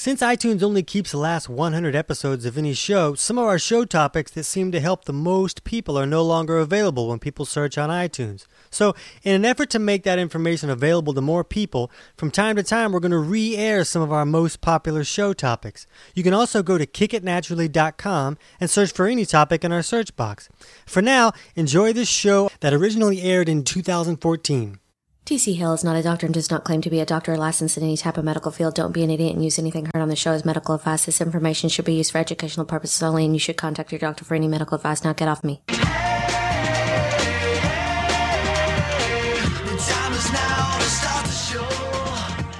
Since iTunes only keeps the last 100 episodes of any show, some of our show topics that seem to help the most people are no longer available when people search on iTunes. So, in an effort to make that information available to more people, from time to time we're going to re air some of our most popular show topics. You can also go to kickitnaturally.com and search for any topic in our search box. For now, enjoy this show that originally aired in 2014. TC Hale is not a doctor and does not claim to be a doctor or licensed in any type of medical field. Don't be an idiot and use anything heard on the show as medical advice. This information should be used for educational purposes only, and you should contact your doctor for any medical advice. Now get off me.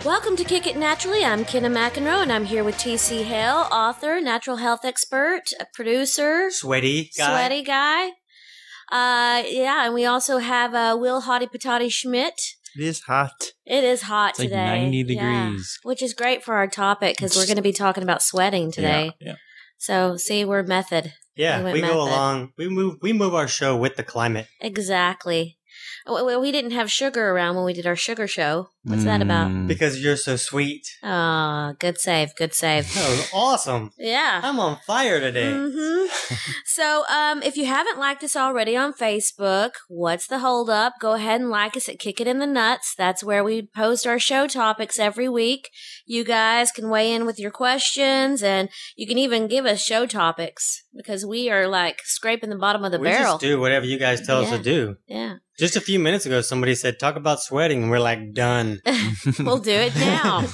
Welcome to Kick It Naturally. I'm Kenna McEnroe, and I'm here with TC Hale, author, natural health expert, producer, Sweaty guy. sweaty guy. Uh, yeah, and we also have uh, Will Hottie Patati Schmidt. It is hot. It is hot It's like today. 90 Yeah. degrees. which is great for our topic because we're going to be talking about sweating today. Yeah, yeah. So, see, we're method. Yeah, We we go along. We move. We move our show with the climate. Exactly. Oh, We we didn't have sugar around when we did our sugar show. What's that about? Mm. Because you're so sweet. Ah, good save. Good save. That was awesome. Yeah. I'm on fire today. hmm so, um, if you haven't liked us already on Facebook, what's the hold up? Go ahead and like us at Kick It in the Nuts. That's where we post our show topics every week. You guys can weigh in with your questions and you can even give us show topics because we are like scraping the bottom of the we barrel. just do whatever you guys tell us to do. Yeah. Just a few minutes ago, somebody said, "Talk about sweating," and we're like, "Done." we'll do it now.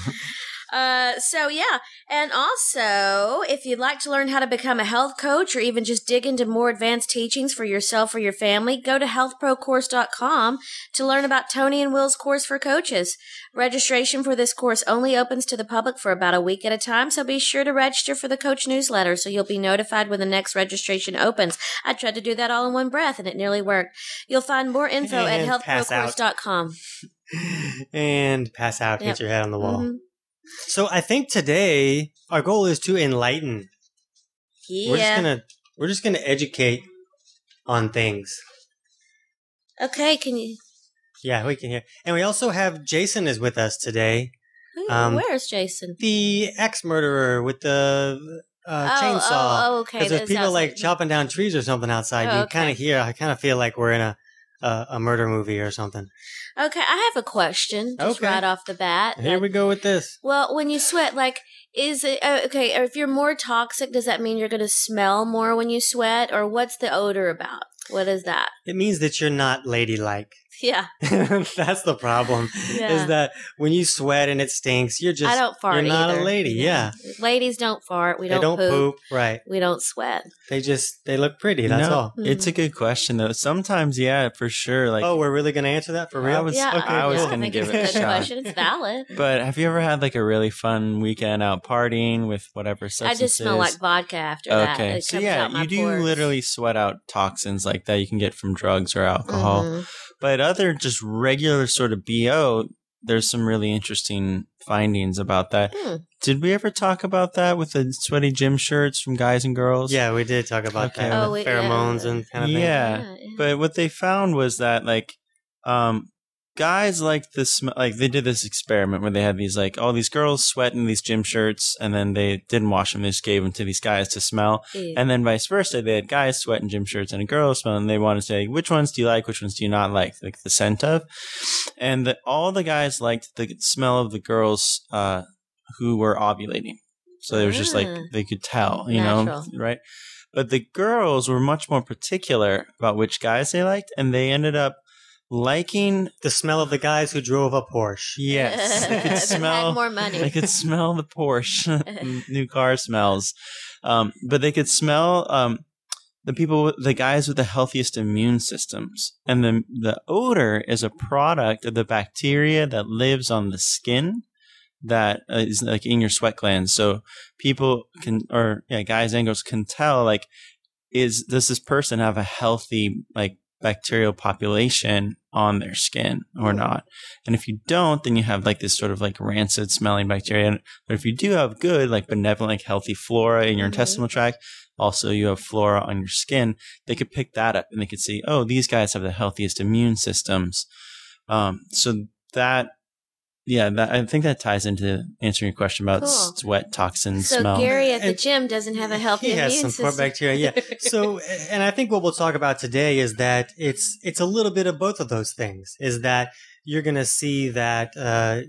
Uh, so yeah, and also if you'd like to learn how to become a health coach or even just dig into more advanced teachings for yourself or your family, go to healthprocourse.com to learn about Tony and Will's course for coaches. Registration for this course only opens to the public for about a week at a time, so be sure to register for the coach newsletter so you'll be notified when the next registration opens. I tried to do that all in one breath and it nearly worked. You'll find more info at And out. healthprocourse.com. and pass out, Yep. hit your head on the wall. Mhm. So I think today our goal is to enlighten. Yeah. We're just gonna we're just gonna educate on things. Okay, can you? Yeah, we can hear. And we also have Jason is with us today. Ooh, Um, where's Jason? The ex murderer with the uh, oh, chainsaw. oh, oh, okay. Because there's that people like chopping down trees or something outside. Oh, you kind of hear. I kind of feel like we're in a, a a murder movie or something. Okay, I have a question. Just Okay. right off the bat. Here Like, we go with this. Well, when you sweat, like, is it uh, okay? If you're more toxic, does that mean you're going to smell more when you sweat, or what's the odor about? What is that? It means that you're not ladylike. Yeah, That's the problem. yeah. Is that when you sweat and it stinks, you're just I don't fart. you're not either. a lady. Yeah, ladies don't fart. We they don't, don't poop. poop. Right? We don't sweat. They just they look pretty. That's No, all. It's a good question though. Sometimes, yeah, for sure. Like, oh, we're really gonna answer that for real? I was, yeah, okay, I was yeah, gonna think give it's it a a shot. question. It's valid. But have you ever had like a really fun weekend out partying with whatever I just smell like vodka after that. Okay, so yeah, you do pores. literally sweat out toxins like that you can get from drugs or alcohol. Mhm. But other just regular sort of BO, there's some really interesting findings about that. Hmm. Did we ever talk about that with the sweaty gym shirts from guys and girls? Yeah, we did talk about Okay. that. Oh, with we- yeah. pheromones and kind of thing. Yeah. yeah. But what they found was that like um guys like the smell like they did this experiment where they had these like all these girls sweat in these gym shirts and then they didn't wash them they just gave them to these guys to smell Ew. and then vice versa they had guys sweat in gym shirts and a girl smell and they wanted to say which ones do you like which ones do you not like like the scent of and the, all the guys liked the smell of the girls uh who were ovulating so it was just like Ah. they could tell you Natural. know right but the girls were much more particular about which guys they liked, and they ended up liking. The smell of the guys who drove a Porsche. Yes, they could Had smell. more money. They could smell the Porsche, new car smells, um, but they could smell um, the people, the guys with the healthiest immune systems, and the the odor is a product of the bacteria that lives on the skin that uh, like in your sweat glands. So people can, or yeah, guys and girls can tell like, is does this person have a healthy like bacterial population on their skin or not? And if you don't, then you have like this sort of like rancid smelling bacteria. But if you do have good, like benevolent, healthy flora in your Mhm. intestinal tract, also you have flora on your skin, they could pick that up and they could see, oh, these guys have the healthiest immune systems. Um, so that yeah, that, I think that ties into answering your question about Cool. sweat, toxin, So smell. Gary at the And- gym doesn't have a healthy he immune has some system. poor bacteria. Yeah. So, and I think what we'll talk about today is that it's it's a little bit of both of those things. Is that you're going to see that uh,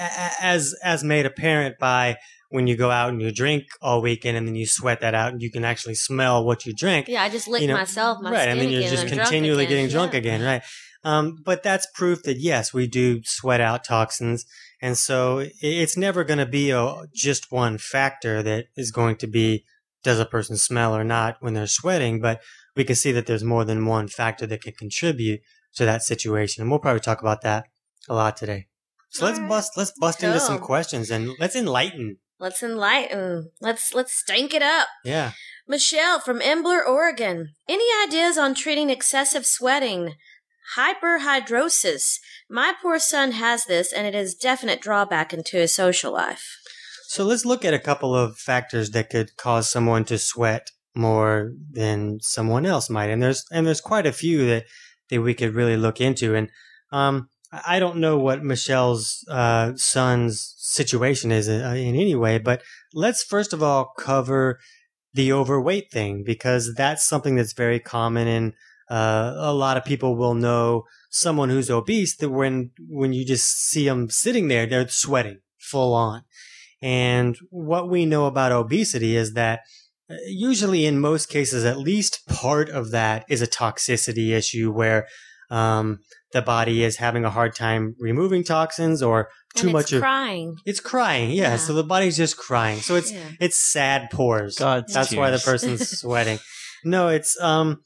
a- a- as as made apparent by when you go out and you drink all weekend and then you sweat that out and you can actually smell what you drink. yeah, I just lick you know, myself, my right, skin and then you're again, just I'm drunk continually again. getting drunk Yeah. again, right? Um, but that's proof that yes, we do sweat out toxins, and so it's never going to be a just one factor that is going to be does a person smell or not when they're sweating, but we can see that there's more than one factor that can contribute to that situation, and we'll probably talk about that a lot today. So let's All right. bust let's bust into some questions and let's enlighten. Let's enlighten. Let's let's stank it up. Yeah. Michelle from Embler, Oregon. Any ideas on treating excessive sweating? Hyperhidrosis. My poor son has this, and it is definite drawback into his social life. So let's look at a couple of factors that could cause someone to sweat more than someone else might, and there's and there's quite a few that that we could really look into. And um, I don't know what Michelle's uh, son's situation is uh, in any way, but let's first of all cover the overweight thing because that's something that's very common, and uh, a lot of people will know someone who's obese that when when you just see them sitting there, they're sweating full on. And what we know about obesity is that uh, usually in most cases, at least part of that is a toxicity issue where um, the body is having a hard time removing toxins or too and much it's of crying. it's crying. Yeah, Yeah. So the body's just crying. So it's Yeah. it's sad pores. God's That's why the person's sweating. No, it's um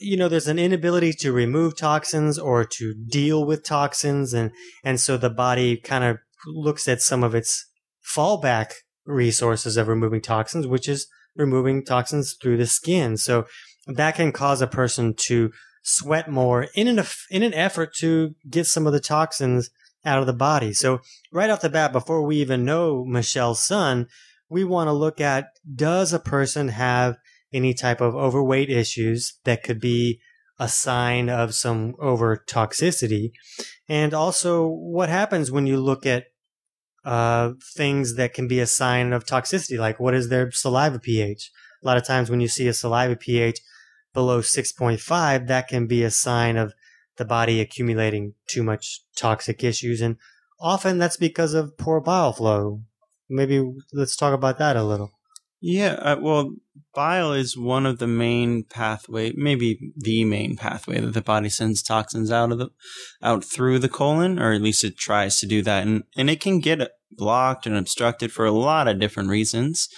you know there's an inability to remove toxins or to deal with toxins and and so the body kind of looks at some of its fallback resources of removing toxins which is removing toxins through the skin. So that can cause a person to sweat more in an in an effort to get some of the toxins out of the body. So right off the bat before we even know Michelle's son, we want to look at does a person have any type of overweight issues that could be a sign of some over toxicity and also what happens when you look at uh, things that can be a sign of toxicity? Like what is their saliva ph? A lot of times when you see a saliva ph below 6.5 that can be a sign of the body accumulating too much toxic issues. And often that's because of poor bile flow. Maybe let's talk about that a little Yeah, uh, well, bile is one of the main pathway, maybe the main pathway that the body sends toxins out of the, out through the colon, or at least it tries to do that, and and it can get blocked and obstructed for a lot of different reasons.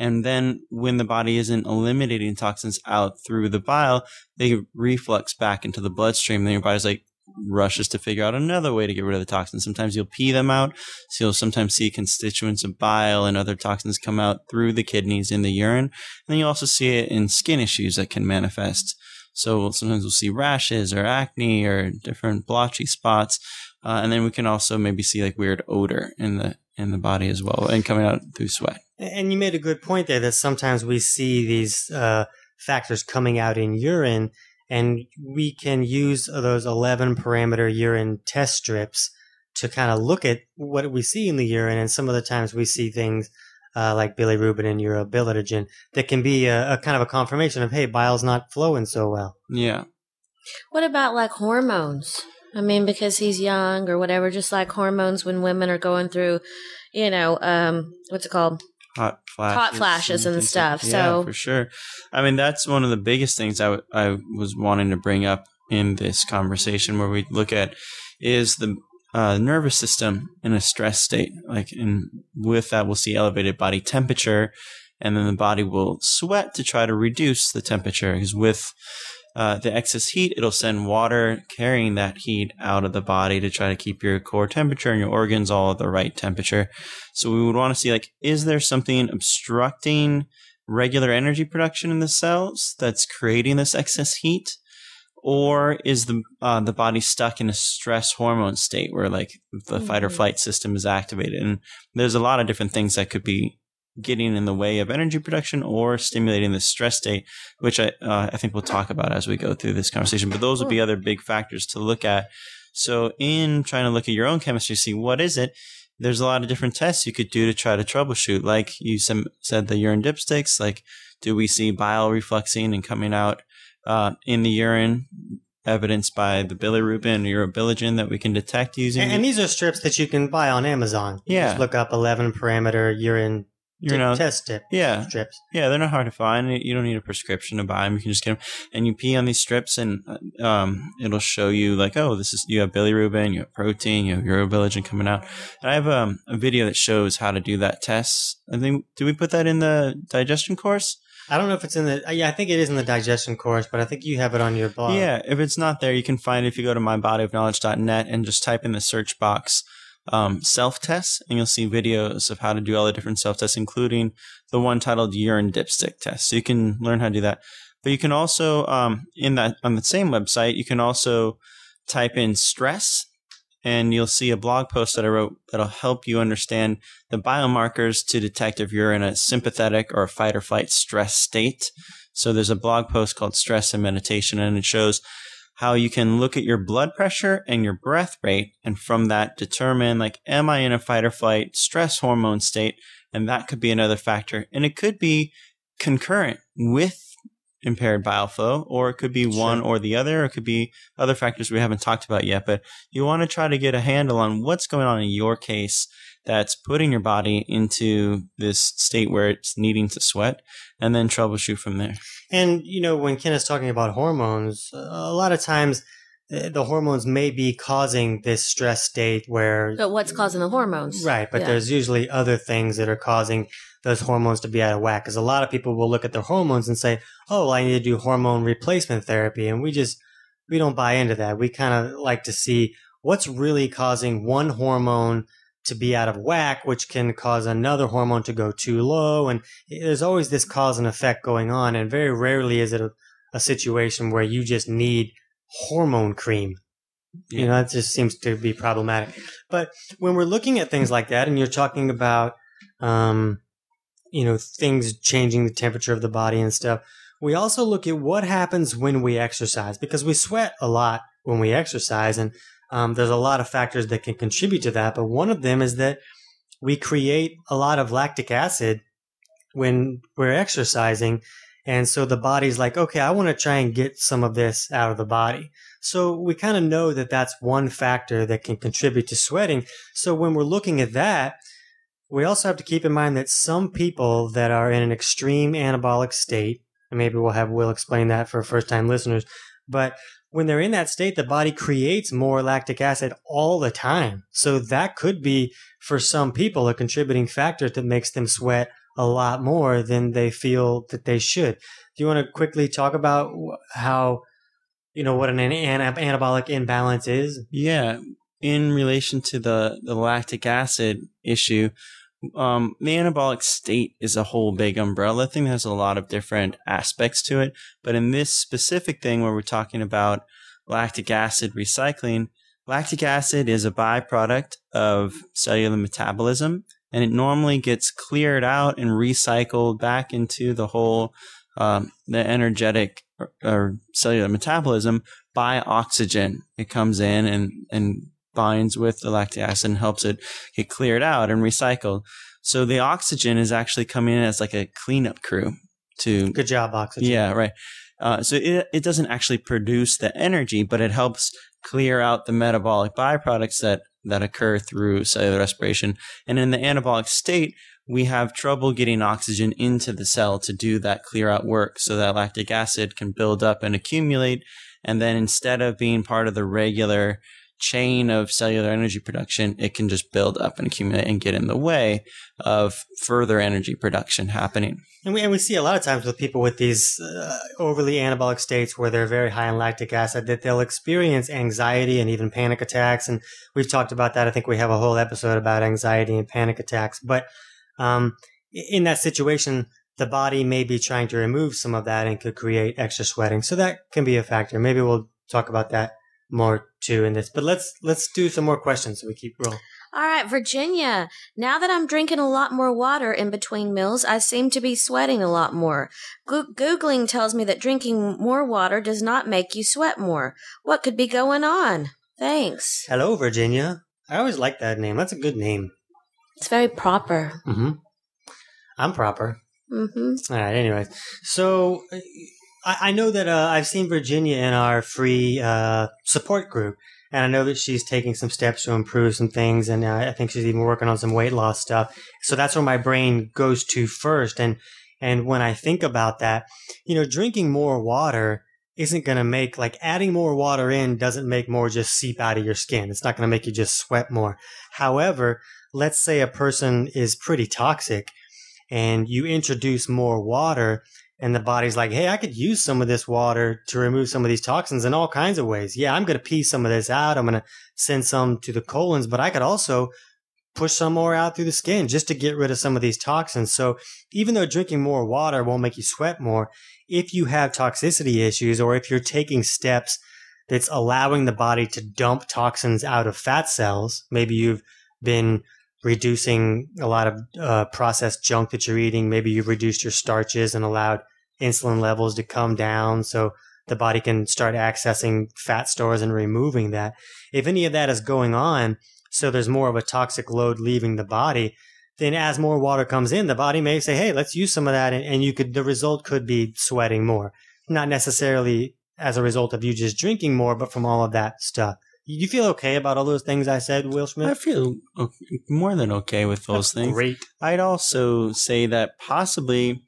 And then when the body isn't eliminating toxins out through the bile, they reflux back into the bloodstream. And your body's like rushes to figure out another way to get rid of the toxins. Sometimes you'll pee them out. So you'll sometimes see constituents of bile and other toxins come out through the kidneys in the urine. And then you also see it in skin issues that can manifest. So sometimes we'll see rashes or acne or different blotchy spots. Uh, and then we can also maybe see like weird odor in the in the body as well and coming out through sweat. And you made a good point there that sometimes we see these uh, factors coming out in urine, and we can use those 11 parameter urine test strips to kind of look at what we see in the urine. And some of the times we see things uh, like bilirubin and urobilinogen that can be a, a kind of a confirmation of, hey, bile's not flowing so well. Yeah. What about like hormones? I mean, because he's young or whatever, just like hormones when women are going through, you know, um, what's it called? Hot flashes, Hot flashes and like- stuff, yeah, so- for sure. I mean, that's one of the biggest things I, w- I was wanting to bring up in this conversation, where we look at is the uh, nervous system in a stress state. Like, and with that, we'll see elevated body temperature, and then the body will sweat to try to reduce the temperature. Because with uh, the excess heat, it'll send water carrying that heat out of the body to try to keep your core temperature and your organs all at the right temperature. So we would want to see like, is there something obstructing regular energy production in the cells that's creating this excess heat? Or is the uh, the body stuck in a stress hormone state where like the fight or Mhm. flight system is activated? And there's a lot of different things that could be getting in the way of energy production or stimulating the stress state, which I uh, I think we'll talk about as we go through this conversation. But those would be other big factors to look at. So in trying to look at your own chemistry, see what is it, there's a lot of different tests you could do to try to troubleshoot. Like you said, the urine dipsticks. Like, do we see bile refluxing and coming out uh, in the urine, evidenced by the bilirubin or urobilinogen that we can detect using? And, and, these are strips that you can buy on Amazon. You yeah, just look up 11 parameter urine you know, test tip yeah. strips. Yeah, they're not hard to find. You don't need a prescription to buy them. You can just get them, and you pee on these strips, and um, it'll show you like, oh, this is you have bilirubin, you have protein, you have urobilinogen coming out. And I have um, a video that shows how to do that test. I think did we put that in the digestion course? I don't know if it's in the yeah, I think it is in the digestion course, but I think you have it on your blog. Yeah, if it's not there, you can find it if you go to mybodyofknowledge.net and just type in the search box um, self tests, and you'll see videos of how to do all the different self tests, including the one titled urine dipstick test. So you can learn how to do that. But you can also, um, in that on the same website, you can also type in stress, and you'll see a blog post that I wrote that'll help you understand the biomarkers to detect if you're in a sympathetic or a fight or flight stress state. So there's a blog post called Stress and Meditation, and it shows how you can look at your blood pressure and your breath rate and from that determine like am i in a fight or flight stress hormone state? And that could be another factor. And it could be concurrent with impaired bile flow or it could be sure. one or the other. Or it could be other factors we haven't talked about yet but you want to try to get a handle on what's going on in your case that's putting your body into this state where it's needing to sweat and then troubleshoot from there. And, you know, when Ken is talking about hormones, a lot of times eh, the hormones may be causing this stress state where. But what's causing the hormones? Right. But yeah. there's usually other things that are causing those hormones to be out of whack. Because a lot of people will look at their hormones and say, oh, well, I need to do hormone replacement therapy. And we just, we don't buy into that. We kind of like to see what's really causing one hormone to be out of whack, which can cause another hormone to go too low. And there's always this cause and effect going on. And very rarely is it a, a situation where you just need hormone cream. Yeah. You know, that just seems to be problematic. But when we're looking at things like that, and you're talking about, um, you know, things changing the temperature of the body and stuff, we also look at what happens when we exercise because we sweat a lot when we exercise. And um, there's a lot of factors that can contribute to that, but one of them is that we create a lot of lactic acid when we're exercising. And so the body's like, okay, I want to try and get some of this out of the body. So we kind of know that that's one factor that can contribute to sweating. So when we're looking at that, we also have to keep in mind that some people that are in an extreme anabolic state, and maybe we'll have Will explain that for first time listeners, but when they're in that state, the body creates more lactic acid all the time. So that could be for some people a contributing factor that makes them sweat a lot more than they feel that they should. Do you want to quickly talk about how, you know, what an anabolic imbalance is? Yeah. In relation to the, the lactic acid issue, um, the anabolic state is a whole big umbrella thing that has a lot of different aspects to it. But in this specific thing where we're talking about lactic acid recycling, lactic acid is a byproduct of cellular metabolism and it normally gets cleared out and recycled back into the whole um, the energetic or, or cellular metabolism by oxygen. It comes in and and binds with the lactic acid and helps it get cleared out and recycled. So the oxygen is actually coming in as like a cleanup crew to. Good job, oxygen. Yeah, right. Uh, so it, it doesn't actually produce the energy, but it helps clear out the metabolic byproducts that, that occur through cellular respiration. And in the anabolic state, we have trouble getting oxygen into the cell to do that clear out work so that lactic acid can build up and accumulate. And then instead of being part of the regular chain of cellular energy production, it can just build up and accumulate and get in the way of further energy production happening. And we, and we see a lot of times with people with these uh, overly anabolic states where they're very high in lactic acid that they'll experience anxiety and even panic attacks. And we've talked about that. I think we have a whole episode about anxiety and panic attacks. But um, in that situation, the body may be trying to remove some of that and could create extra sweating. So that can be a factor. Maybe we'll talk about that more too in this. But let's let's do some more questions so we keep rolling. All right, Virginia. Now that I'm drinking a lot more water in between meals, I seem to be sweating a lot more. Go- Googling tells me that drinking more water does not make you sweat more. What could be going on? Thanks. Hello, Virginia. I always like that name. That's a good name. It's very proper. Mm-hmm. I'm proper. Mm-hmm. All right. Anyways, so uh, I, I know that uh, I've seen Virginia in our free uh, support group, and I know that she's taking some steps to improve some things, and uh, I think she's even working on some weight loss stuff. So that's where my brain goes to first, and and when I think about that, you know, drinking more water isn't going to make like adding more water in doesn't make more just seep out of your skin. It's not going to make you just sweat more. However, let's say a person is pretty toxic and you introduce more water and the body's like, Hey, I could use some of this water to remove some of these toxins in all kinds of ways. Yeah, I'm going to pee some of this out. I'm going to send some to the colons, but I could also push some more out through the skin just to get rid of some of these toxins. So even though drinking more water won't make you sweat more, if you have toxicity issues or if you're taking steps that's allowing the body to dump toxins out of fat cells, maybe you've been reducing a lot of uh, processed junk that you're eating. Maybe you've reduced your starches and allowed insulin levels to come down so the body can start accessing fat stores and removing that. If any of that is going on, so there's more of a toxic load leaving the body, then as more water comes in, the body may say, Hey, let's use some of that. And, and you could, the result could be sweating more, not necessarily as a result of you just drinking more, but from all of that stuff. You feel okay about all those things I said, Will Smith? I feel o- more than okay with those things. Great. I'd also say that possibly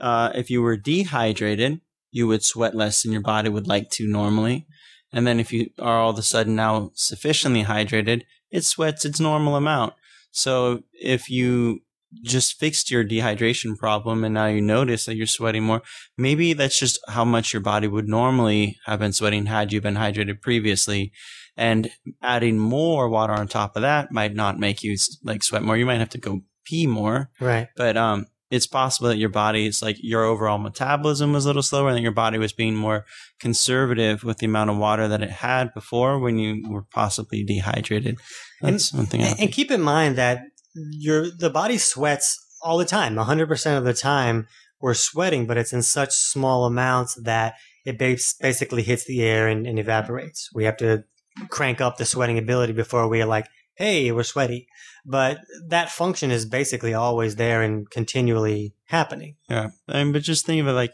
uh, if you were dehydrated, you would sweat less than your body would like to normally. And then if you are all of a sudden now sufficiently hydrated, it sweats its normal amount. So if you just fixed your dehydration problem and now you notice that you're sweating more, maybe that's just how much your body would normally have been sweating had you been hydrated previously. And adding more water on top of that might not make you like sweat more. You might have to go pee more Right. but um, it's possible that your body is like your overall metabolism was a little slower, and that your body was being more conservative with the amount of water that it had before when you were possibly dehydrated. That's one thing. I And, and keep in mind that your the body sweats all the time. 100% of the time we're sweating, but it's in such small amounts that it basically hits the air and, and evaporates. We have to crank up the sweating ability before we're like, hey, we're sweaty. But that function is basically always there and continually happening. yeah, and but just think of it like.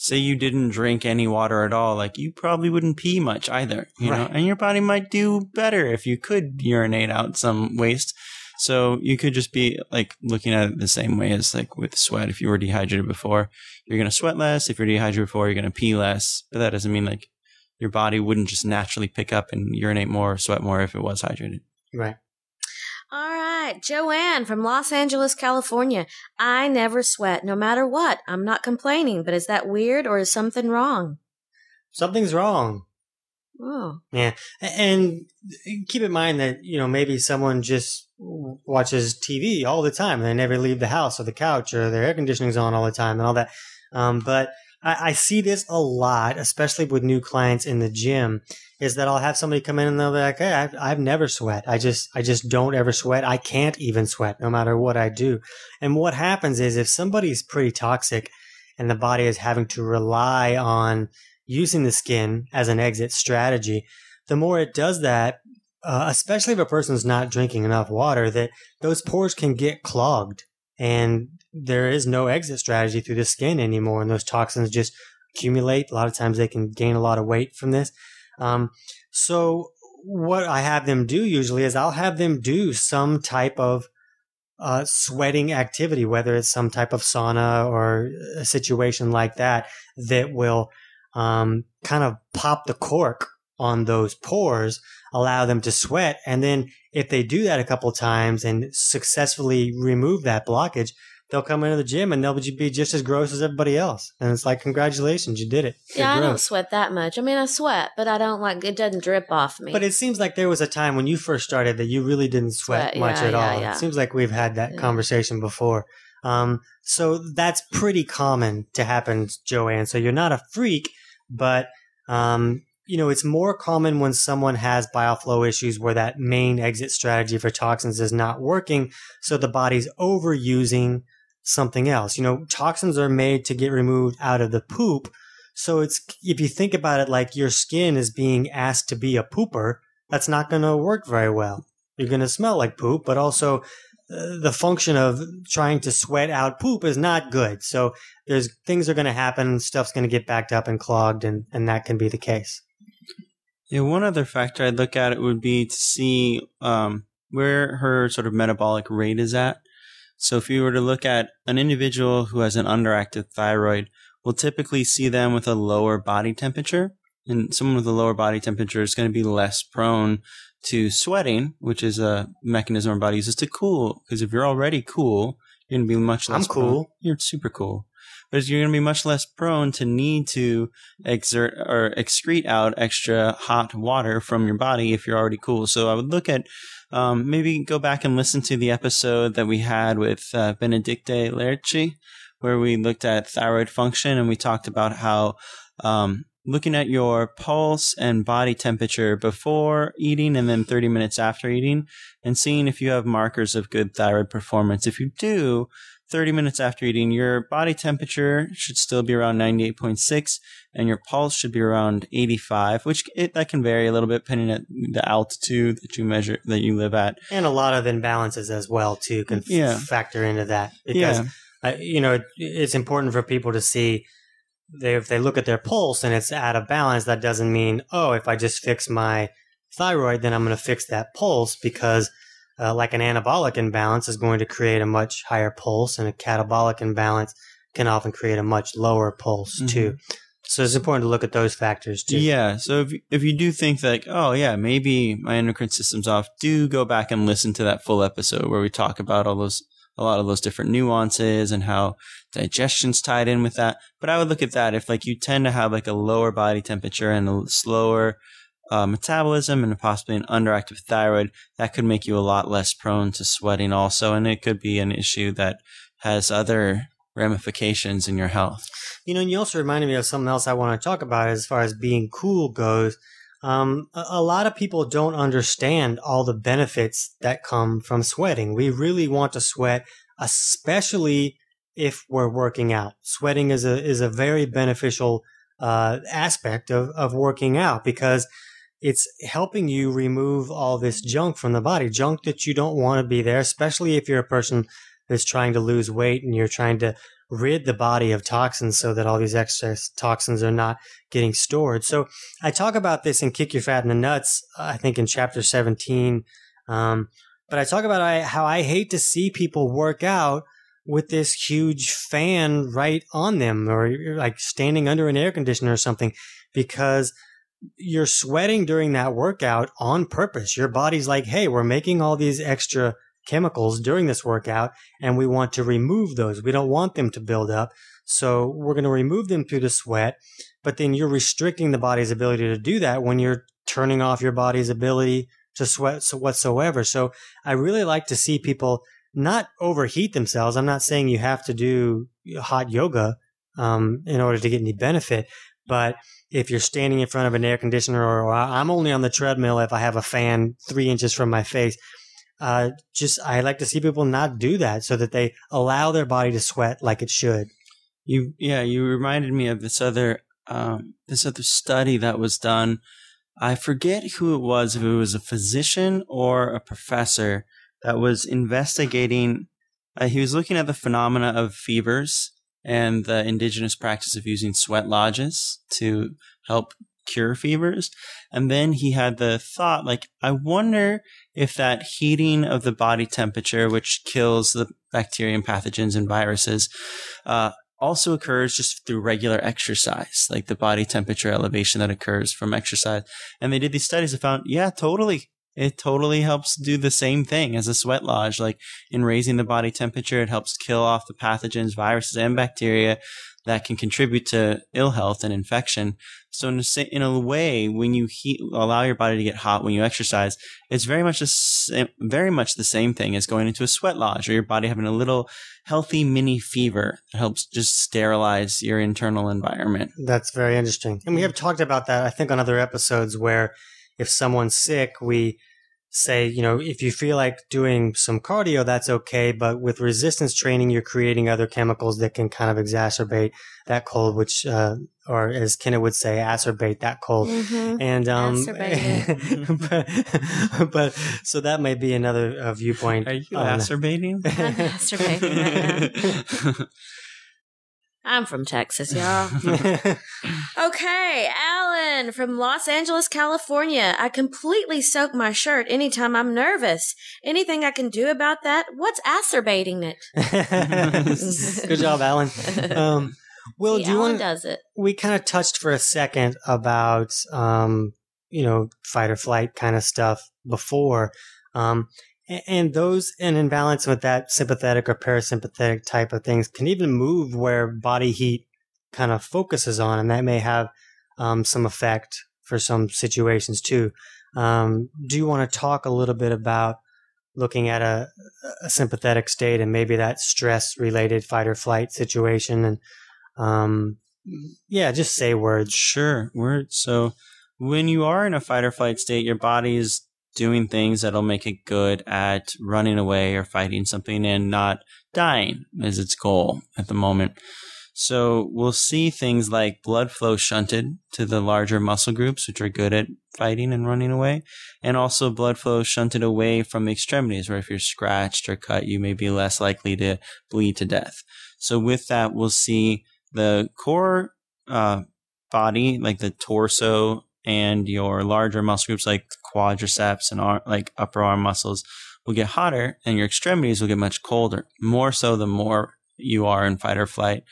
Say you didn't drink any water at all, like you probably wouldn't pee much either, you know, Right. and your body might do better if you could urinate out some waste. So you could just be like looking at it the same way as like with sweat. If you were dehydrated before, you're going to sweat less. If you're dehydrated before, you're going to pee less. But that doesn't mean like your body wouldn't just naturally pick up and urinate more or sweat more if it was hydrated. Right. All right, Joanne from Los Angeles, California. I never sweat, no matter what. I'm not complaining, but is that weird or is something wrong? Something's wrong. Oh, Yeah, and keep in mind that you know maybe someone just watches TV all the time and they never leave the house or the couch or their air conditioning's on all the time and all that. Um, but I, I see this a lot, especially with new clients in the gym. Is that I'll have somebody come in and they'll be like, "Hey, I've, I've never sweat. I just I just don't ever sweat. I can't even sweat, no matter what I do." And what happens is if somebody's pretty toxic and the body is having to rely on using the skin as an exit strategy, the more it does that, uh, especially if a person's not drinking enough water, that those pores can get clogged and there is no exit strategy through the skin anymore. And those toxins just accumulate. A lot of times they can gain a lot of weight from this. Um, so what I have them do usually is I'll have them do some type of uh, sweating activity, whether it's some type of sauna or a situation like that, that will um, kind of pop the cork on those pores, allow them to sweat. And then if they do that a couple times and successfully remove that blockage, they'll come into the gym and they'll be just as gross as everybody else. And it's like, congratulations, you did it. You're yeah, I don't sweat that much. I mean, I sweat, but I don't like it. Doesn't drip off me. But it seems like there was a time when you first started that you really didn't sweat, Sweat, much yeah, at yeah, all. yeah. It seems like we've had that conversation before. Um, so that's pretty common to happen, Joanne. So you're not a freak, but um, you know it's more common when someone has bile flow issues where that main exit strategy for toxins is not working. So the body's overusing something else. You know, toxins are made to get removed out of the poop. So it's if you think about it like your skin is being asked to be a pooper that's not going to work very well. You're going to smell like poop, but also uh, the function of trying to sweat out poop is not good. So there's things are going to happen, stuff's going to get backed up and clogged, and, and that can be the case. Yeah, one other factor I'd look at it would be to see um, where her sort of metabolic rate is at. So if you were to look at an individual who has an underactive thyroid, we'll typically see them with a lower body temperature. And someone with a lower body temperature is going to be less prone to sweating, which is a mechanism our body uses to cool. Because if you're already cool, you're going to be much less I'm cool. Prone. You're super cool. But you're going to be much less prone to need to exert or excrete out extra hot water from your body if you're already cool. So I would look at um, maybe go back and listen to the episode that we had with uh, Benedicte where we looked at thyroid function and we talked about how um, looking at your pulse and body temperature before eating and then 30 minutes after eating and seeing if you have markers of good thyroid performance. If you do, 30 minutes after eating, your body temperature should still be around 98.6 and your pulse should be around 85, which it, that can vary a little bit depending on the altitude that you measure, that you live at. And a lot of imbalances as well, too, can f- factor into that. Because, Yeah. uh, you know, it, it's important for people to see they, if they look at their pulse and it's out of balance, that doesn't mean, oh, if I just fix my thyroid, then I'm going to fix that pulse because uh, like an anabolic imbalance is going to create a much higher pulse and a catabolic imbalance can often create a much lower pulse Mhm. too. So it's important to look at those factors too. Yeah. So if if you do think like, oh yeah, maybe my endocrine system's off, do go back and listen to that full episode where we talk about all those a lot of those different nuances and how digestion's tied in with that. But I would look at that if like you tend to have like a lower body temperature and a slower uh, metabolism and possibly an underactive thyroid, that could make you a lot less prone to sweating also, and it could be an issue that has other ramifications in your health. You know, and you also reminded me of something else I want to talk about as far as being cool goes. Um, a, a lot of people don't understand all the benefits that come from sweating. We really want to sweat, especially if we're working out. Sweating is a is a very beneficial uh, aspect of of working out because it's helping you remove all this junk from the body, junk that you don't want to be there, especially if you're a person that's trying to lose weight and you're trying to rid the body of toxins so that all these excess toxins are not getting stored. So I talk about this in Kick Your Fat in the Nuts, I think in chapter 17. Um, but I talk about how I hate to see people work out with this huge fan right on them or like standing under an air conditioner or something because you're sweating during that workout on purpose. Your body's like, hey, we're making all these extra chemicals during this workout and we want to remove those. We don't want them to build up. So we're going to remove them through the sweat. But then you're restricting the body's ability to do that when you're turning off your body's ability to sweat whatsoever. So I really like to see people not overheat themselves. I'm not saying you have to do hot yoga um, in order to get any benefit, but if you're standing in front of an air conditioner or, I'm only on the treadmill if I have a fan three inches from my face, uh, just I like to see people not do that so that they allow their body to sweat like it should. You yeah, you reminded me of this other um, this other study that was done. I forget who it was, if it was a physician or a professor that was investigating. Uh, he was looking at the phenomena of fevers and the indigenous practice of using sweat lodges to help cure fevers. And then he had the thought, like, I wonder if that heating of the body temperature, which kills the bacteria and pathogens and viruses, uh, also occurs just through regular exercise, like the body temperature elevation that occurs from exercise. And they did these studies and found, yeah, totally. It totally helps do the same thing as a sweat lodge. Like in raising the body temperature, it helps kill off the pathogens, viruses, and bacteria that can contribute to ill health and infection. So in a, in a way, when you heat, allow your body to get hot when you exercise, it's very much same, very much the same thing as going into a sweat lodge or your body having a little healthy mini fever that helps just sterilize your internal environment. That's very interesting. And we have talked about that, I think, on other episodes where if someone's sick, we say, you know, if you feel like doing some cardio, that's okay. But with resistance training, you're creating other chemicals that can kind of exacerbate that cold, which, uh, or as Kenna would say, acerbate that cold. Mhm. And, um, but, but, so that might be another uh, viewpoint. Are you on- acerbating? I'm masturbating. I'm from Texas, y'all. Okay, Alan from Los Angeles, California. I completely soak my shirt anytime I'm nervous. Anything I can do about that? What's acerbating it? Good job, Alan. Um, Will, See, do you Alan want? does it. We kind of touched for a second about, um, you know, fight or flight kind of stuff before, um, and those in imbalance with that sympathetic or parasympathetic type of things can even move where body heat kind of focuses on, and that may have um, some effect for some situations too. Um, do you want to talk a little bit about looking at a, a sympathetic state and maybe that stress related fight or flight situation and um, yeah, just say words. Sure. words. So when you are in a fight or flight state, your body's doing things that'll make it good at running away or fighting something and not dying is its goal at the moment. So we'll see things like blood flow shunted to the larger muscle groups, which are good at fighting and running away, and also blood flow shunted away from the extremities, where if you're scratched or cut, you may be less likely to bleed to death. So with that, we'll see the core uh, body, like the torso and your larger muscle groups like quadriceps and arm, like upper arm muscles will get hotter and your extremities will get much colder, more so the more you are in fight or flight.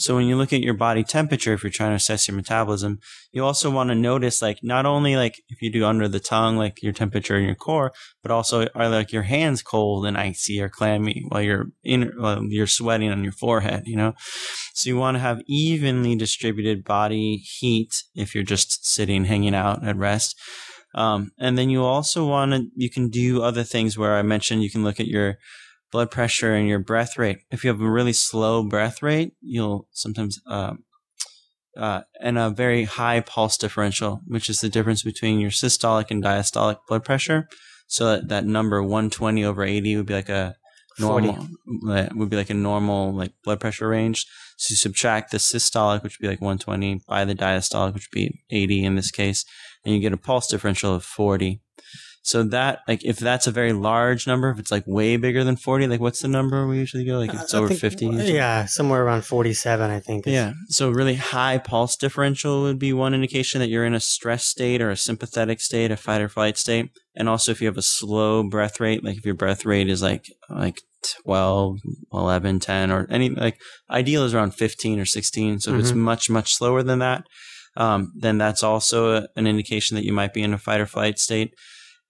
So when you look at your body temperature, if you're trying to assess your metabolism, you also want to notice like not only like if you do under the tongue, like your temperature in your core, but also are like your hands cold and icy or clammy while you're in, while you're sweating on your forehead, you know? So you want to have evenly distributed body heat if you're just sitting, hanging out at rest. Um, and then you also want to, you can do other things where I mentioned you can look at your blood pressure and your breath rate. If you have a really slow breath rate, you'll sometimes, um, uh, and a very high pulse differential, which is the difference between your systolic and diastolic blood pressure. So that, that number 120 over 80 would be like a normal, uh, would be like a normal like blood pressure range. So you subtract the systolic, which would be like 120, by the diastolic, which would be 80 in this case, and you get a pulse differential of 40. So that, like, if that's a very large number, if it's like way bigger than 40, like, what's the number we usually go? Like, if it's I over think- 50? Yeah, somewhere around 47, I think. Yeah. So really high pulse differential would be one indication that you're in a stress state or a sympathetic state, a fight or flight state. And also if you have a slow breath rate, like if your breath rate is like like 12, 11, 10 or any like ideal is around 15 or 16. So if it's Mhm. much much slower than that, um, then that's also a, an indication that you might be in a fight or flight state.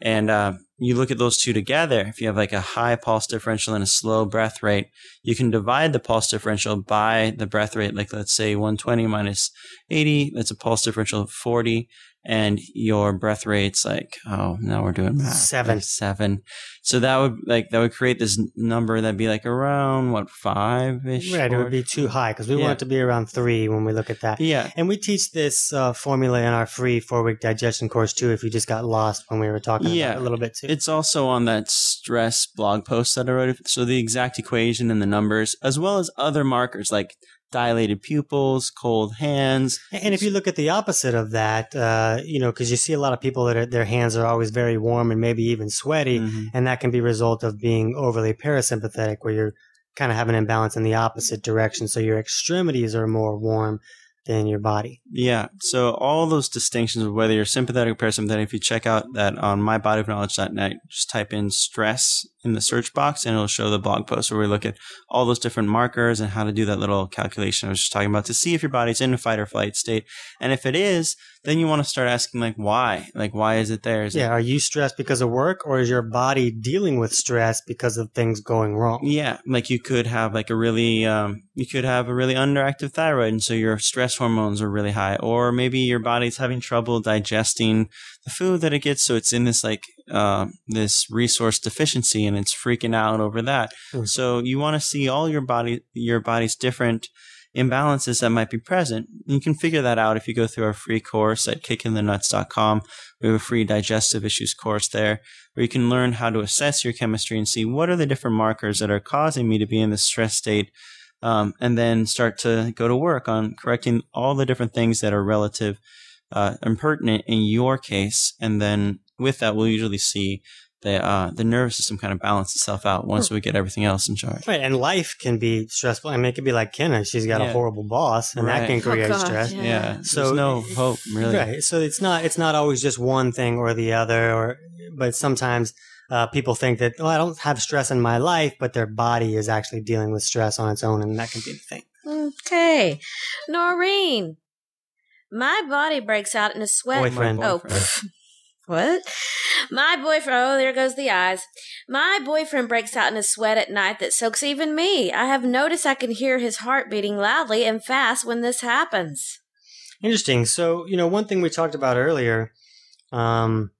And uh, you look at those two together. If you have like a high pulse differential and a slow breath rate, you can divide the pulse differential by the breath rate. Like let's say 120 minus 80, that's a pulse differential of 40. And your breath rate's like, oh, now we're doing math. Seven. Like seven. So that would like, that would create this number that'd be like around what, five ish? Right, it would be too high because we Yeah. want it to be around three when we look at that. Yeah. And we teach this uh, formula in our free four week digestion course too. If you just got lost when we were talking Yeah. about it a little bit too. It's also on that stress blog post that I wrote. So the exact equation and the numbers, as well as other markers like dilated pupils, cold hands. and if you look at the opposite of that, uh, you know, because you see a lot of people that are, their hands are always very warm and maybe even sweaty, Mhm. and that can be a result of being overly parasympathetic, where you're kind of having an imbalance in the opposite direction. So your extremities are more warm than your body. Yeah. So all those distinctions of whether you're sympathetic or parasympathetic, if you check out that on mybodyofknowledge.net, just type in stress in the search box and it'll show the blog post where we look at all those different markers and how to do that little calculation I was just talking about to see if your body's in a fight or flight state. And if it is, then you want to start asking like why? Like why is it there? Is it Yeah. Are you stressed because of work, or is your body dealing with stress because of things going wrong? Yeah, like you could have like a really um you could have a really underactive thyroid and so your stress hormones are really high or maybe your body's having trouble digesting the food that it gets so it's in this like uh, this resource deficiency and it's freaking out over that. Hmm. So you want to see all your body your body's different imbalances that might be present. You can figure that out if you go through our free course at kickingthenuts.com. We have a free digestive issues course there where you can learn how to assess your chemistry and see what are the different markers that are causing me to be in this stress state. Um, and then start to go to work on correcting all the different things that are relative uh, and pertinent in your case. And then with that, we'll usually see the uh, the nervous system kind of balance itself out once we get everything else in charge. Right, and life can be stressful. I mean, it could be like Kenna; she's got Yeah. a horrible boss, and Right. that can Oh, create God, stress. yeah. Yeah, So- there's no hope really. Right. So it's not it's not always just one thing or the other, or but sometimes uh, people think that well, I don't have stress in my life, but their body is actually dealing with stress on its own, and that can be the thing. Okay. Noreen. My body breaks out in a sweat. Boyfriend. My Oh, boyfriend. What? My boyfriend. Oh, there goes the eyes. My boyfriend breaks out in a sweat at night that soaks even me. I have noticed I can hear his heart beating loudly and fast when this happens. Interesting. So you know, one thing we talked about earlier um,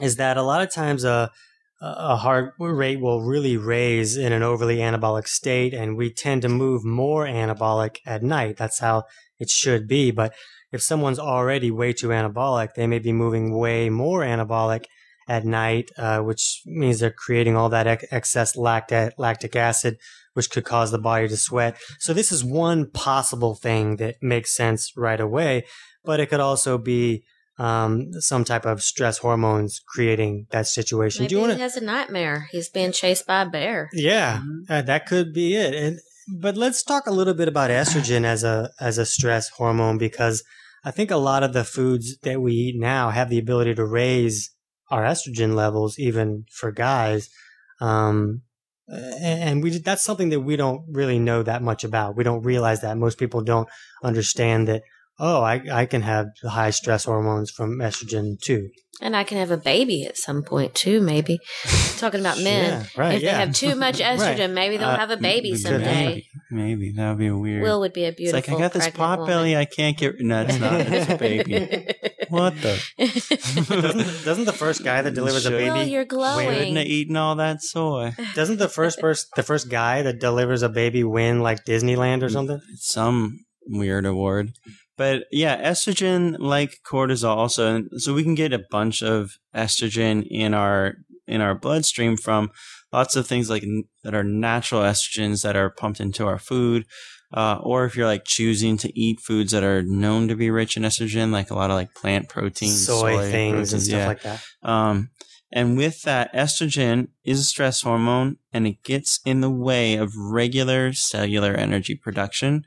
is that a lot of times a a heart rate will really raise in an overly anabolic state, and we tend to move more anabolic at night. That's how it should be. But if someone's already way too anabolic, they may be moving way more anabolic at night, uh, which means they're creating all that ex- excess lactate, lactic acid, which could cause the body to sweat. So this is one possible thing that makes sense right away, but it could also be um, some type of stress hormones creating that situation. Maybe Do you want he has a nightmare. He's being chased by a bear. Yeah, uh, that could be it. And but let's talk a little bit about estrogen as a as a stress hormone because I think a lot of the foods that we eat now have the ability to raise our estrogen levels, even for guys. Um, and we that's something that we don't really know that much about. We don't realize that most people don't understand that. Oh, I I can have high stress hormones from estrogen too. And I can have a baby at some point too, maybe. Talking about men. Yeah, right, if they have too much estrogen, maybe they'll Uh, have a baby someday. Maybe, maybe that would be weird. Will would be a it's beautiful. like I got this pot woman. belly. I can't get. No, it's not. It's a baby. What the? doesn't, doesn't the first guy that delivers a baby Well, you're glowing. have eaten all that soy. Doesn't the first person, the first guy that delivers a baby win like Disneyland or something? Some weird award. But yeah, estrogen like cortisol also, and so we can get a bunch of estrogen in our in our bloodstream from lots of things like that are natural estrogens that are pumped into our food, uh, or if you're like choosing to eat foods that are known to be rich in estrogen, like a lot of like plant proteins, Soy, things and stuff yeah. like that. Um, and with that, estrogen is a stress hormone and it gets in the way of regular cellular energy production.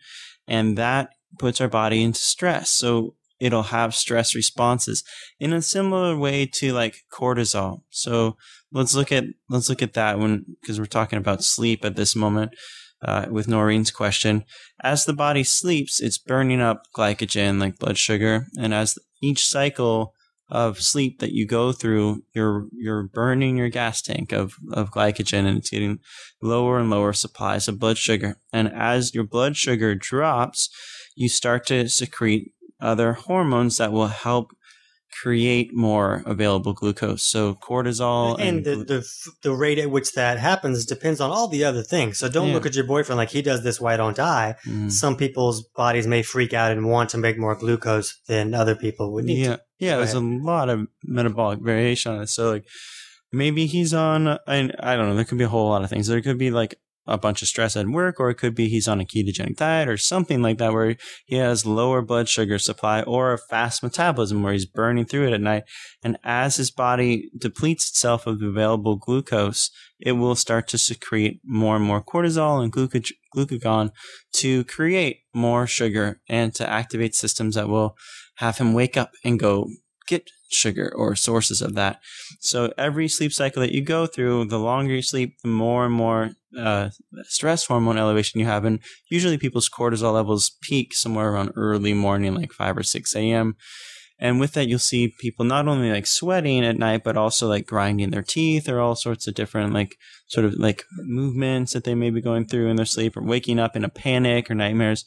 And that puts our body into stress. So it'll have stress responses in a similar way to like cortisol. So let's look at, let's look at that one because we're talking about sleep at this moment. Uh, with Noreen's question, as the body sleeps, it's burning up glycogen like blood sugar. And as each cycle of sleep that you go through, you're you're burning your gas tank of, of glycogen and it's getting lower and lower supplies of blood sugar. And as your blood sugar drops, you start to secrete other hormones that will help create more available glucose. So cortisol and and, the, glu- the the rate at which that happens depends on all the other things. So don't Yeah. look at your boyfriend like he does this. Why don't I? Mm. Some people's bodies may freak out and want to make more glucose than other people would need. yeah, to. yeah. There's a lot of metabolic variation on it. So like maybe he's on. I I don't know. There could be a whole lot of things. There could be like a bunch of stress at work, or it could be he's on a ketogenic diet or something like that, where he has lower blood sugar supply or a fast metabolism where he's burning through it at night. And as his body depletes itself of available glucose, it will start to secrete more and more cortisol and glucag- glucagon to create more sugar and to activate systems that will have him wake up and go get sugar or sources of that. So every sleep cycle that you go through, the longer you sleep, the more and more uh, stress hormone elevation you have. And usually people's cortisol levels peak somewhere around early morning, like 5 or 6 a.m. And with that, you'll see people not only like sweating at night, but also like grinding their teeth or all sorts of different like sort of like movements that they may be going through in their sleep or waking up in a panic or nightmares.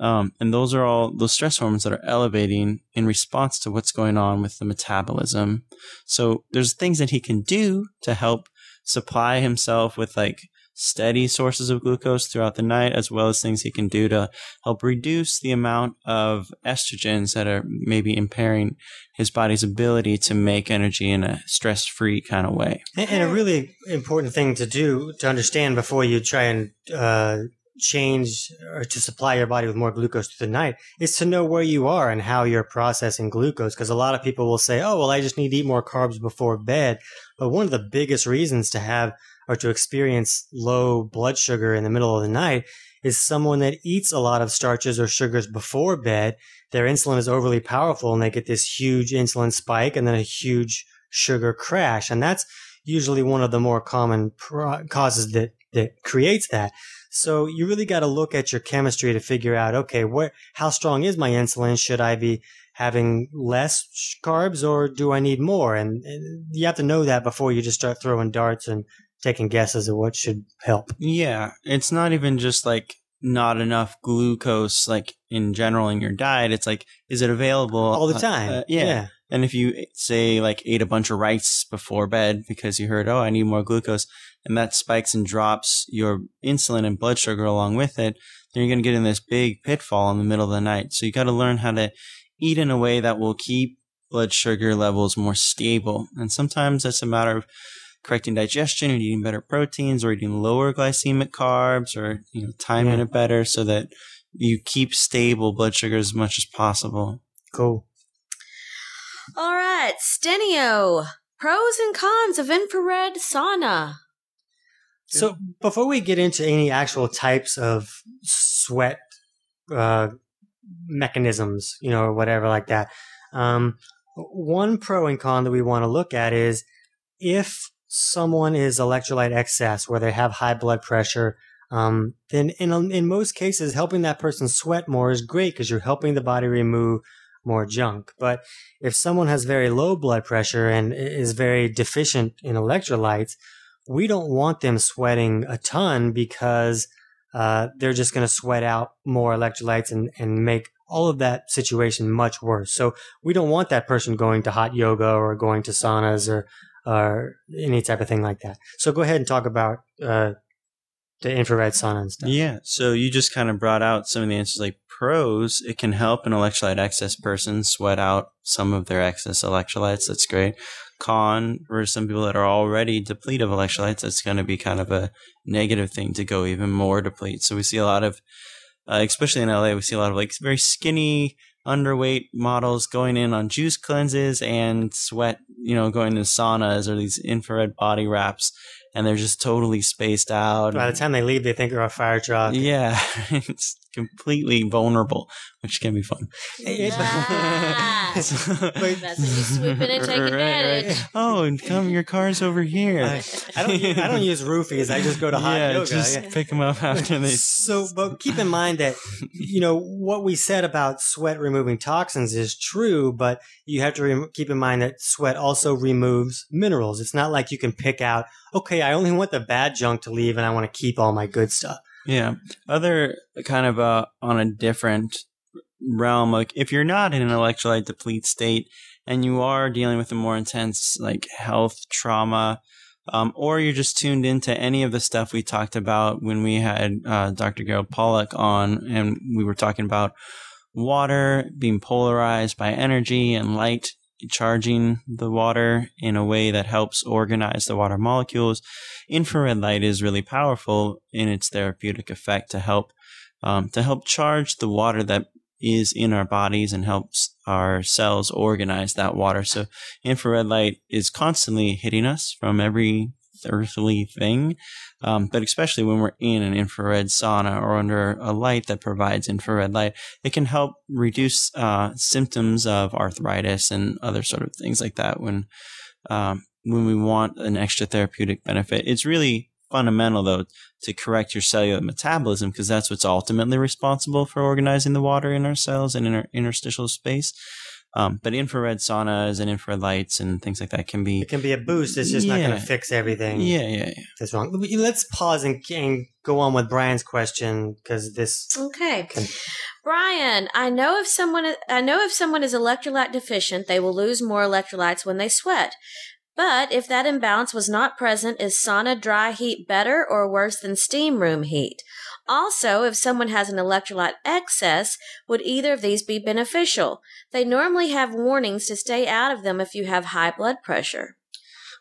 Um, and those are all those stress hormones that are elevating in response to what's going on with the metabolism. So there's things that he can do to help supply himself with like steady sources of glucose throughout the night, as well as things he can do to help reduce the amount of estrogens that are maybe impairing his body's ability to make energy in a stress free kind of way. And, a really important thing to do to understand before you try and uh, change or to supply your body with more glucose through the night is to know where you are and how you're processing glucose. Because a lot of people will say, oh, well, I just need to eat more carbs before bed. But one of the biggest reasons to have or to experience low blood sugar in the middle of the night is someone that eats a lot of starches or sugars before bed. Their insulin is overly powerful and they get this huge insulin spike and then a huge sugar crash. And that's usually one of the more common pro- causes that, that creates that. So you really got to look at your chemistry to figure out, okay, where, how strong is my insulin? Should I be having less carbs or do I need more? And, and you have to know that before you just start throwing darts and taking guesses at what should help. Yeah, it's not even just like not enough glucose like in general in your diet. It's like is it available all the time? Uh, uh, yeah. yeah. And if you say like ate a bunch of rice before bed because you heard, oh, I need more glucose, and that spikes and drops your insulin and blood sugar along with it, then you're going to get in this big pitfall in the middle of the night. So you got to learn how to eat in a way that will keep blood sugar levels more stable. And sometimes that's a matter of correcting digestion and eating better proteins or eating lower glycemic carbs or you know timing yeah. it better so that you keep stable blood sugar as much as possible. Cool. All right, Stenio. Pros and cons of infrared sauna. So before we get into any actual types of sweat uh, mechanisms, you know, or whatever like that, um, one pro and con that we want to look at is if someone is electrolyte excess where they have high blood pressure, um, then in, in most cases, helping that person sweat more is great because you're helping the body remove more junk. But if someone has very low blood pressure and is very deficient in electrolytes, we don't want them sweating a ton because uh, they're just going to sweat out more electrolytes and, and make all of that situation much worse. So we don't want that person going to hot yoga or going to saunas or or any type of thing like that. So go ahead and talk about uh, the infrared sauna and stuff. Yeah. So you just kind of brought out some of the answers. Like pros, it can help an electrolyte excess person sweat out some of their excess electrolytes. That's great. Con for some people that are already depleted of electrolytes, that's going to be kind of a negative thing to go even more deplete. So we see a lot of, uh, especially in LA, we see a lot of like very skinny underweight models going in on juice cleanses and sweat, you know, going to saunas or these infrared body wraps and they're just totally spaced out. By the time they leave, they think they're a fire truck. Yeah, it's completely vulnerable, which can be fun. Ah, that's when you swoop in and take advantage. Right, right. Oh, and come, your car's over here. I, I don't. Use, I don't use roofies. I just go to hot yeah, yoga. Just pick them up after they. So, but keep in mind that you know what we said about sweat removing toxins is true, but you have to re- keep in mind that sweat also removes minerals. It's not like you can pick out. Okay, I only want the bad junk to leave, and I want to keep all my good stuff. Yeah. Other kind of uh, on a different realm, like if you're not in an electrolyte deplete state and you are dealing with a more intense like health trauma, um, or you're just tuned into any of the stuff we talked about when we had uh, Dr. Gerald Pollack on, and we were talking about water being polarized by energy and light charging the water in a way that helps organize the water molecules. Infrared light is really powerful in its therapeutic effect to help um, to help charge the water that is in our bodies and helps our cells organize that water. So infrared light is constantly hitting us from every earthly thing. Um, but especially when we're in an infrared sauna or under a light that provides infrared light, it can help reduce uh, symptoms of arthritis and other sort of things like that. When um, when we want an extra therapeutic benefit, it's really fundamental though to correct your cellular metabolism because that's what's ultimately responsible for organizing the water in our cells and in our interstitial space. Um, but infrared saunas and infrared lights and things like that can be it can be a boost. It's just yeah. not going to fix everything. Yeah, yeah, yeah. That's wrong. Let's pause and, and go on with Brian's question because this. Okay, can... Brian. I know if someone I know if someone is electrolyte deficient, they will lose more electrolytes when they sweat. But if that imbalance was not present, is sauna dry heat better or worse than steam room heat? Also, if someone has an electrolyte excess, would either of these be beneficial? They normally have warnings to stay out of them if you have high blood pressure.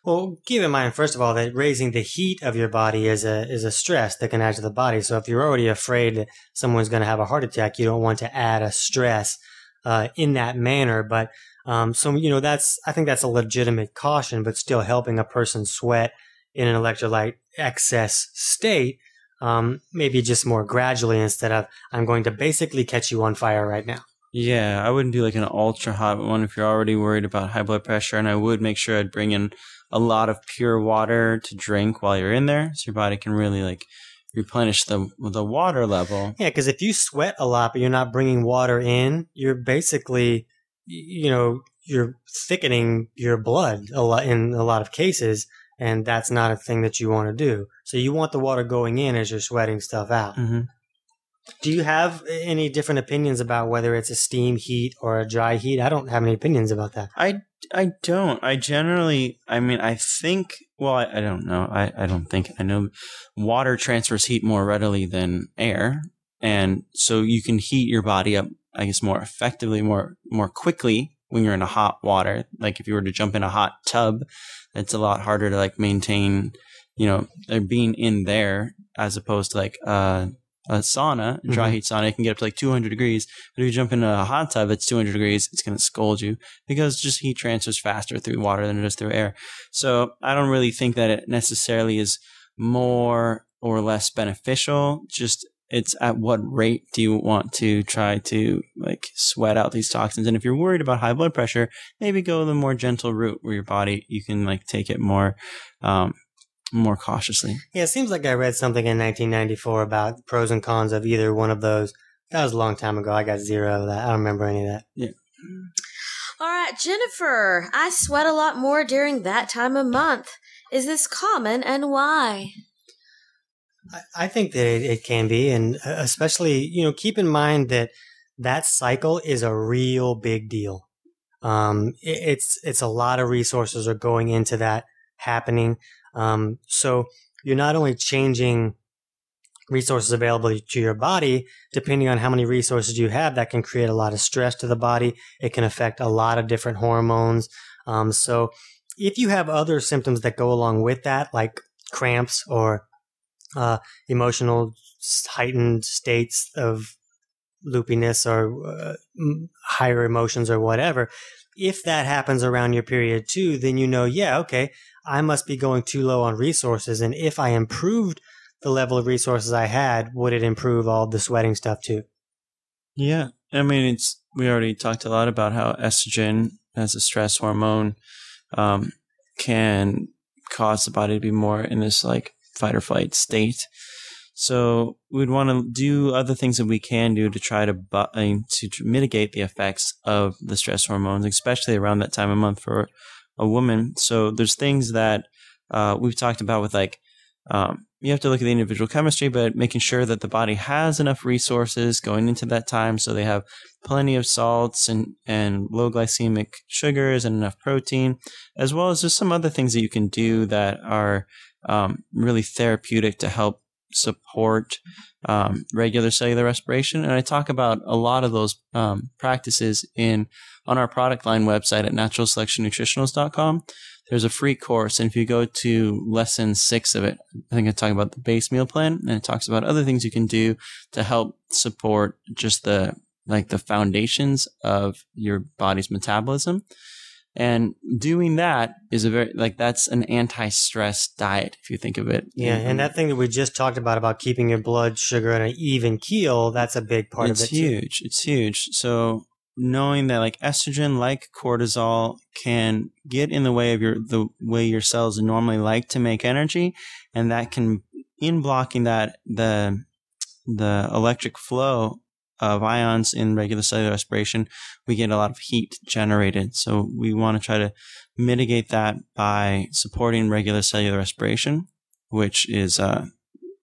Well, keep in mind, first of all, that raising the heat of your body is a is a stress that can add to the body. So if you're already afraid that someone's going to have a heart attack, you don't want to add a stress uh, in that manner. But um, so you know, that's I think that's a legitimate caution, but still helping a person sweat in an electrolyte excess state. Um, maybe just more gradually instead of I'm going to basically catch you on fire right now. Yeah, I wouldn't do like an ultra hot one if you're already worried about high blood pressure. And I would make sure I'd bring in a lot of pure water to drink while you're in there, so your body can really like replenish the the water level. Yeah, because if you sweat a lot but you're not bringing water in, you're basically, you know, you're thickening your blood a lot in a lot of cases, and that's not a thing that you want to do. So you want the water going in as you're sweating stuff out. Mm-hmm. Do you have any different opinions about whether it's a steam heat or a dry heat? I don't have any opinions about that. I, I don't. I generally, I mean, I think, well, I, I don't know. I, I don't think, I know water transfers heat more readily than air. And so you can heat your body up, I guess, more effectively, more, more quickly when you're in a hot water. Like if you were to jump in a hot tub, it's a lot harder to like maintain, you know, being in there as opposed to like, uh, a sauna, dry Mhm. heat sauna, it can get up to like 200 degrees. But if you jump in a hot tub, it's 200 degrees. It's going to scold you because just heat transfers faster through water than it does through air. So I don't really think that it necessarily is more or less beneficial. Just it's at what rate do you want to try to like sweat out these toxins? And if you're worried about high blood pressure, maybe go the more gentle route where your body you can like take it more, um, more cautiously. Yeah, it seems like I read something in 1994 about pros and cons of either one of those. That was a long time ago. I got zero of that. I don't remember any of that. Yeah. All right, Jennifer, I sweat a lot more during that time of month. Is this common and why? I, think that it, can be, and uh, especially you know keep in mind that that cycle is a real big deal. Um, it, it's it's a lot of resources are going into that happening. Um, so you're not only changing resources available to your body, depending on how many resources you have, that can create a lot of stress to the body. It can affect a lot of different hormones. Um, so if you have other symptoms that go along with that, like cramps or uh, emotional heightened states of loopiness or uh, higher emotions or whatever, if that happens around your period too, then you know, yeah, okay, I must be going too low on resources. And if I improved the level of resources I had, would it improve all the sweating stuff too? Yeah. I mean, it's, we already talked a lot about how estrogen as a stress hormone, um, can cause the body to be more in this like fight or flight state. So we'd want to do other things that we can do to try to to mitigate the effects of the stress hormones, especially around that time of month for a woman. So there's things that uh, we've talked about with like um, you have to look at the individual chemistry, but making sure that the body has enough resources going into that time, so they have plenty of salts and and low glycemic sugars and enough protein, as well as just some other things that you can do that are um, really therapeutic to help support um, regular cellular respiration. And I talk about a lot of those um, practices in on our product line website at naturalselectionnutritionals.com. There's a free course, and if you go to lesson six of it, I think I talk about the base meal plan, and it talks about other things you can do to help support just the like the foundations of your body's metabolism. And doing that is a very like that's an anti-stress diet if you think of it. Yeah, and that thing that we just talked about about keeping your blood sugar on an even keel, that's a big part it's of it. too. huge. It's huge. So knowing that like estrogen, like cortisol, can get in the way of your the way your cells normally like to make energy, and that can in blocking that the the electric flow of ions in regular cellular respiration, we get a lot of heat generated. So we want to try to mitigate that by supporting regular cellular respiration, which is uh,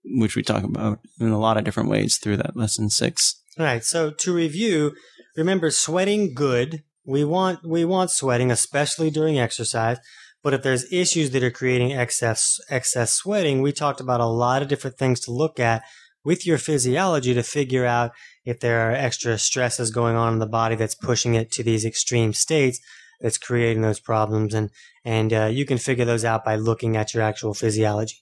which we talk about in a lot of different ways through that lesson six. All right. So to review, remember sweating good. We want we want sweating, especially during exercise. But if there's issues that are creating excess excess sweating, we talked about a lot of different things to look at with your physiology to figure out if there are extra stresses going on in the body that's pushing it to these extreme states that's creating those problems and and uh, you can figure those out by looking at your actual physiology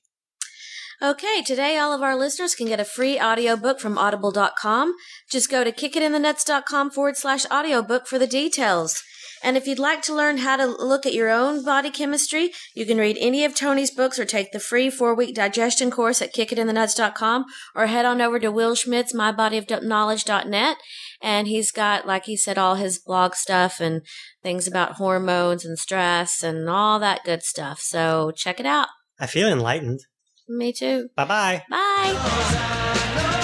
Okay, today all of our listeners can get a free audiobook from audible.com. Just go to kickitinthenuts.com forward slash audiobook for the details. And if you'd like to learn how to look at your own body chemistry, you can read any of Tony's books or take the free four week digestion course at kickitinthenuts.com or head on over to Will Schmidt's mybodyofknowledge.net. And he's got, like he said, all his blog stuff and things about hormones and stress and all that good stuff. So check it out. i feel enlightened Me too. Bye-bye. Bye.